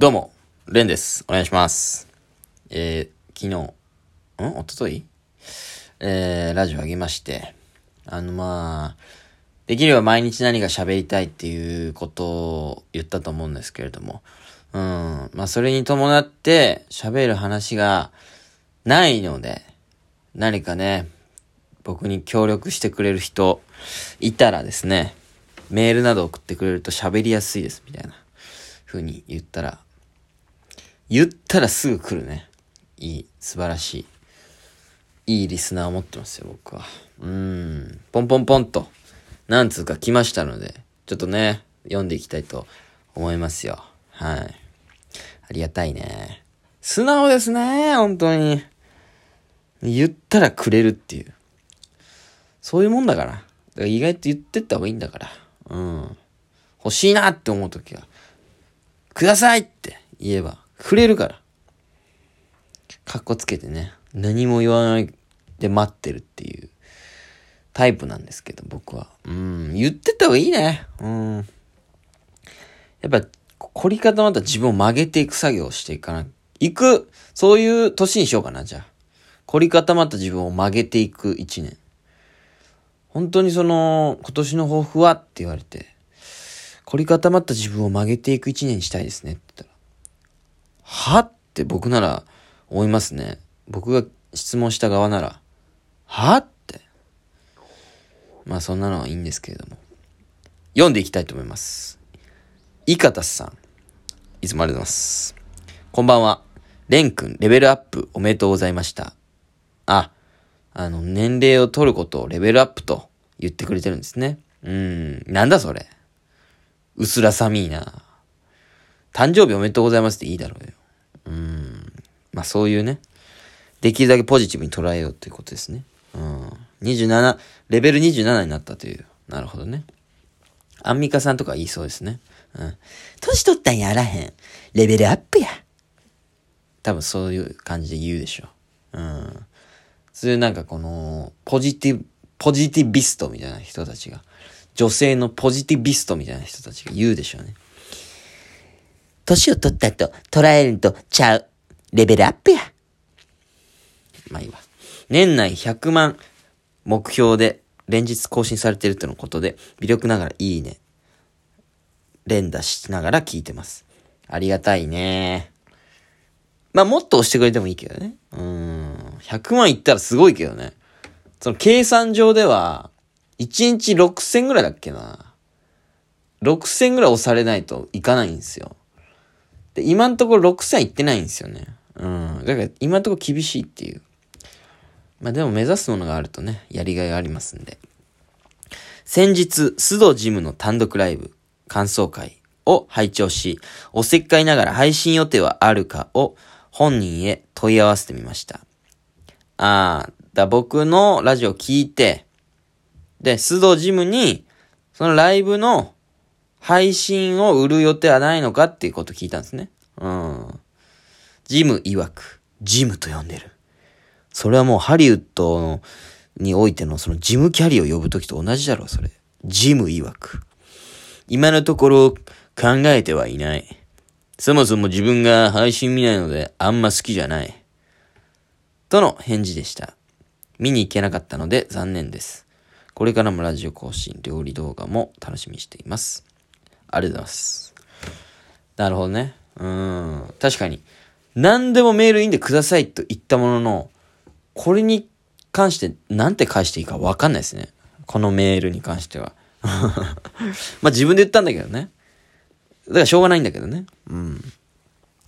どうも、レンです。お願いします。えー、昨日、ん？おととい？えー、ラジオあげまして、あの、まあ、できれば毎日何か喋りたいっていうことを言ったと思うんですけれども、うん、まあ、それに伴って喋る話がないので、何かね、僕に協力してくれる人いたらですね、メールなど送ってくれると喋りやすいです、みたいな風に言ったら、言ったらすぐ来るね。いい、素晴らしい。いいリスナーを持ってますよ、僕は。うーん。ポンポンポンと、なんつうか来ましたので、ちょっとね、読んでいきたいと思いますよ。はい。ありがたいね。素直ですね、本当に。言ったらくれるっていう。そういうもんだから。だから意外と言ってった方がいいんだから。うん。欲しいなって思うときは、くださいって言えば、くれるから。かっこつけてね、何も言わないで待ってるっていうタイプなんですけど、僕は。うん、言ってた方がいいね。うん。やっぱ、凝り固まった自分を曲げていく作業をしていかな、いく、そういう年にしようかな、じゃあ。凝り固まった自分を曲げていく一年。本当にその、今年の抱負は？って言われて、凝り固まった自分を曲げていく一年にしたいですねって言ったら、はって僕なら思いますね。僕が質問した側なら、はって。まあそんなのはいいんですけれども。読んでいきたいと思います。いかたさん。いつもありがとうございます。こんばんは。レン君、レベルアップおめでとうございました。あ、あの、年齢を取ることをレベルアップと言ってくれてるんですね。うーん、なんだそれ。うすら寒いな。誕生日おめでとうございますっていいだろうよ。うん。まあそういうね。できるだけポジティブに捉えようということですね。うん。27、レベル27になったという。なるほどね。アンミカさんとか言いそうですね。うん。年取ったんやあらへん。レベルアップや。多分そういう感じで言うでしょ。うん。そういうなんかこの、ポジティブ、ポジティビストみたいな人たちが、女性のポジティビストみたいな人たちが言うでしょうね。年を取ったと捉えるとちゃう。レベルアップや。まあいいわ。年内100万目標で連日更新されているとのことで、微力ながらいいね。連打しながら聞いてます。ありがたいね。まあもっと押してくれてもいいけどね。うん。100万いったらすごいけどね。その計算上では、1日6000ぐらいだっけな。6000ぐらい押されないといかないんですよ。で、今のところ6000いってないんですよね。うん。だから今のところ厳しいっていう。まあでも目指すものがあるとね、やりがいがありますんで。先日、須藤ジムの単独ライブ、感想会を拝聴し、おせっかいながら配信予定はあるかを本人へ問い合わせてみました。ああ、だ僕のラジオ聞いて、で、須藤ジムに、そのライブの配信を売る予定はないのかっていうこと聞いたんですね。うん。ジム曰く、ジムと呼んでる。それはもうハリウッドにおいてのそのジムキャリーを呼ぶときと同じだろう、それ。ジム曰く。今のところ考えてはいない。そもそも自分が配信見ないのであんま好きじゃない。との返事でした。見に行けなかったので残念です。これからもラジオ更新、料理動画も楽しみにしています。ありがとうございます。なるほどね。うん。確かに。何でもメールいいんでくださいと言ったものの、これに関して何て返していいかわかんないですね。このメールに関しては。まあ自分で言ったんだけどね。だからしょうがないんだけどね。うん。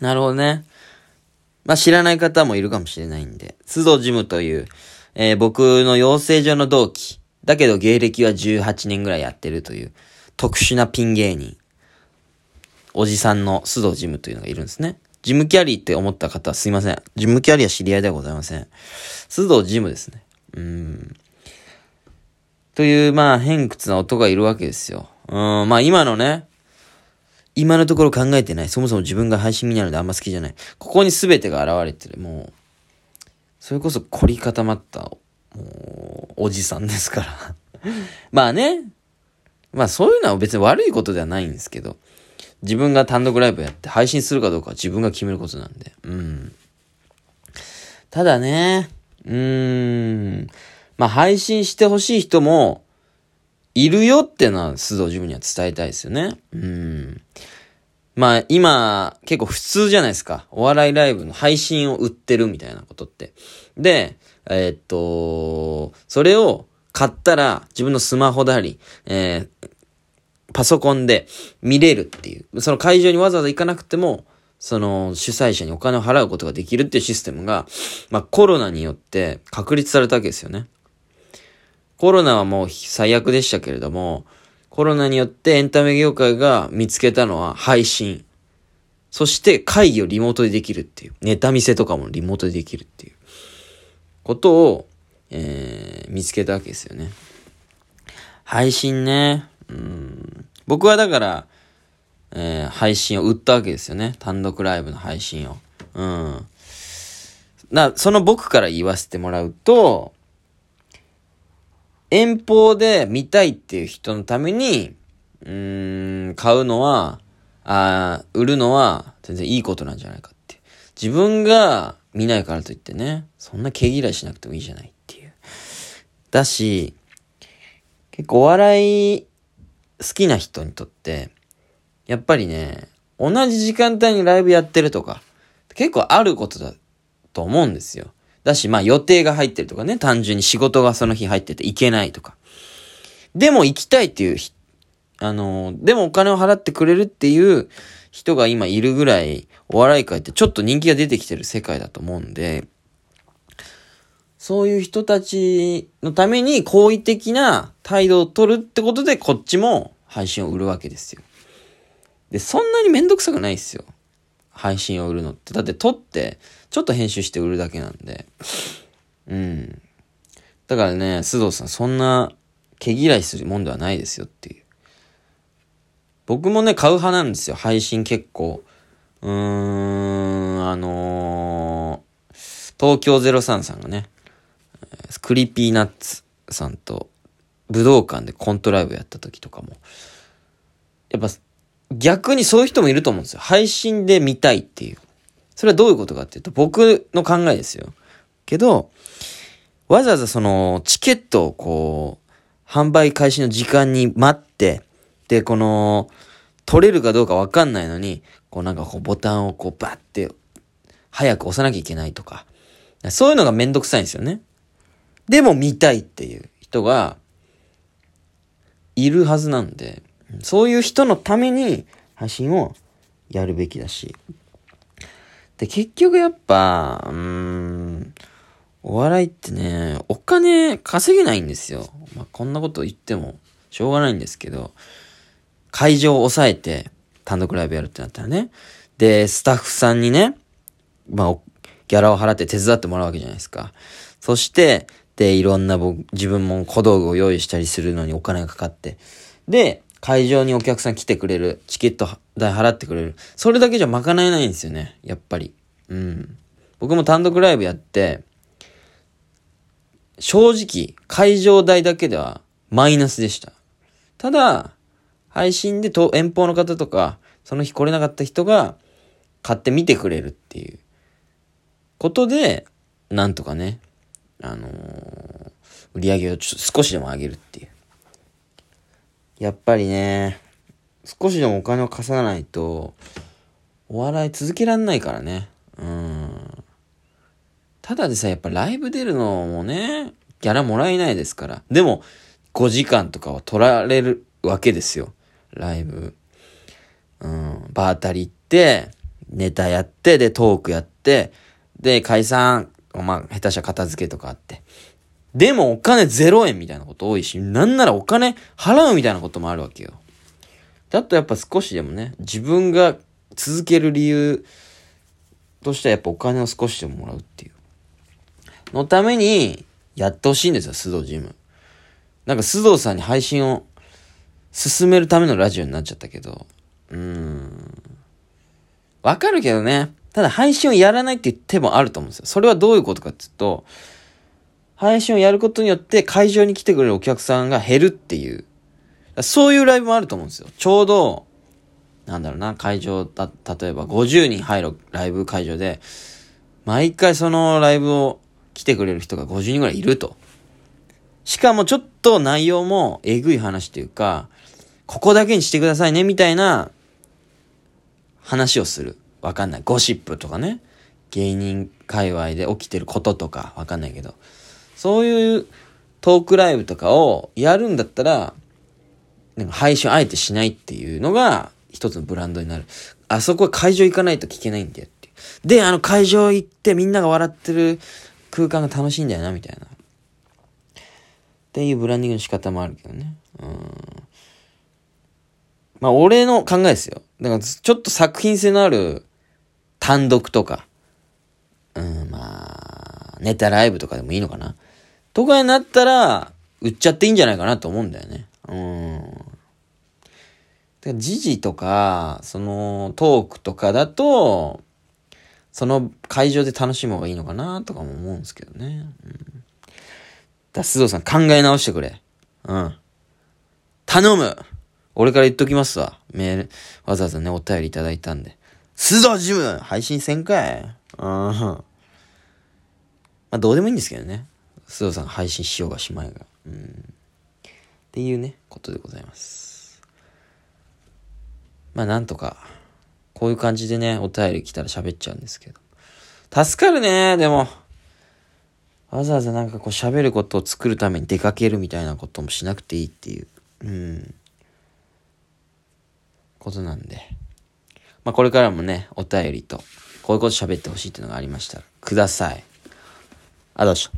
なるほどね。まあ知らない方もいるかもしれないんで。須藤ジムという、えー僕の養成所の同期。だけど芸歴は18年ぐらいやってるという特殊なピン芸人。おじさんの須藤ジムというのがいるんですね。ジムキャリーって思った方はすいません。ジムキャリーは知り合いではございません。須藤ジムですね。うん。という、まあ、偏屈な男がいるわけですよ。うん、まあ今のね、今のところ考えてない。そもそも自分が配信見ないのであんま好きじゃない。ここに全てが現れてる。もう、それこそ凝り固まった、もう、おじさんですから。まあね。まあそういうのは別に悪いことではないんですけど、自分が単独ライブやって配信するかどうかは自分が決めることなんで。うん。ただね、うーん。まあ、配信してほしい人も、いるよってのは、須藤自分には伝えたいですよね。うん。まあ、今、結構普通じゃないですか。お笑いライブの配信を売ってるみたいなことって。で、えー、っと、それを買ったら、自分のスマホだり、えー、パソコンで見れるっていう。その会場にわざわざ行かなくても、その主催者にお金を払うことができるっていうシステムが、まあコロナによって確立されたわけですよね。コロナはもう最悪でしたけれども、コロナによってエンタメ業界が見つけたのは配信。そして会議をリモートでできるっていう。ネタ見せとかもリモートでできるっていう。ことを、えー、見つけたわけですよね。配信ね。うん。僕はだから、えー、配信を売ったわけですよね。単独ライブの配信を。うん。な、その僕から言わせてもらうと、遠方で見たいっていう人のために、うーん、買うのは、あ売るのは全然いいことなんじゃないかって。自分が見ないからといってね、そんな毛嫌いしなくてもいいじゃないって。だし、結構お笑い好きな人にとって、やっぱりね、同じ時間帯にライブやってるとか、結構あることだと思うんですよ。だし、まあ予定が入ってるとかね、単純に仕事がその日入ってて行けないとか。でも行きたいっていう、あのでもお金を払ってくれるっていう人が今いるぐらい、お笑い界ってちょっと人気が出てきてる世界だと思うんで、そういう人たちのために好意的な態度を取るってことで、こっちも配信を売るわけですよ。で、そんなにめんどくさくないですよ。配信を売るのって。だって撮って、ちょっと編集して売るだけなんで。うん。だからね、須藤さん、そんな毛嫌いするもんではないですよっていう。僕もね、買う派なんですよ。配信結構。うーん、あのー、東京03さんがね、 Creepy Nuts さんと武道館でコントライブやった時とかも、やっぱ逆にそういう人もいると思うんですよ。配信で見たいっていう。それはどういうことかっていうと、僕の考えですよ。けど、わざわざそのチケットをこう、販売開始の時間に待って、で、この、取れるかどうかわかんないのに、こうなんかこうボタンをこうバッて、早く押さなきゃいけないとか。そういうのがめんどくさいんですよね。でも見たいっていう人が、いるはずなんで、そういう人のために配信をやるべきだし。で、結局やっぱ、うーん、お笑いってね、お金稼げないんですよ。まあ、こんなこと言ってもしょうがないんですけど、会場を抑えて単独ライブやるってなったらね。で、スタッフさんにね、まあ、ギャラを払って手伝ってもらうわけじゃないですか。そして、で、いろんな僕、自分も小道具を用意したりするのにお金がかかって。で、会場にお客さん来てくれる。チケット代払ってくれる。それだけじゃ賄えないんですよね。やっぱり。うん。僕も単独ライブやって、正直、会場代だけではマイナスでした。ただ、配信で遠方の方とか、その日来れなかった人が買って見てくれるっていうことで、なんとかね、あのー、売り上げをちょ少しでも上げるっていう。やっぱりね、少しでもお金を稼がないと、お笑い続けらんないからね。うん。ただでさ、やっぱライブ出るのもね、ギャラもらえないですから。でも、5時間とかは取られるわけですよ。ライブ。うん。バータリ行って、ネタやって、で、トークやって、で、解散、まあ、下手した片付けとかあって。でもお金0円みたいなこと多いし、なんならお金払うみたいなこともあるわけよ。だとやっぱ少しでもね、自分が続ける理由としてはやっぱお金を少しでももらうっていう。のためにやってほしいんですよ、須藤ジム。なんか須藤さんに配信を進めるためのラジオになっちゃったけど、うーん。わかるけどね。ただ配信をやらないっていう手もあると思うんですよ。それはどういうことかっていうと、配信をやることによって会場に来てくれるお客さんが減るっていう。そういうライブもあると思うんですよ。ちょうど、なんだろうな、会場だ、例えば50人入るライブ会場で、毎回そのライブを来てくれる人が50人ぐらいいると。しかもちょっと内容もえぐい話っていうか、ここだけにしてくださいね、みたいな話をする。わかんない。ゴシップとかね。芸人界隈で起きてることとか、わかんないけど。そういうトークライブとかをやるんだったら、なんか配信あえてしないっていうのが一つのブランドになる。あそこは会場行かないと聞けないんだよって。で、あの会場行ってみんなが笑ってる空間が楽しいんだよな、みたいな。っていうブランディングの仕方もあるけどね。うん。まあ、俺の考えですよ。だから、ちょっと作品性のある単独とか、うん、まあ、ネタライブとかでもいいのかな。とかになったら、売っちゃっていいんじゃないかなと思うんだよね。うん。時事とか、その、トークとかだと、その会場で楽しむ方がいいのかなとかも思うんですけどね。うん。だ、須藤さん考え直してくれ。うん。頼む俺から言っときますわ。メール、わざわざね、お便りいただいたんで。須藤ジム配信せんかいうん。まあ、どうでもいいんですけどね。須藤さん配信しようがしまいが。うん。っていうね、ことでございます。まあ、なんとか、こういう感じでね、お便り来たら喋っちゃうんですけど。助かるね、でも。わざわざなんかこう喋ることを作るために出かけるみたいなこともしなくていいっていう、うん、ことなんで。まあこれからもね、お便りと、こういうこと喋ってほしいっていうのがありましたら、ください。あ、どうしよう。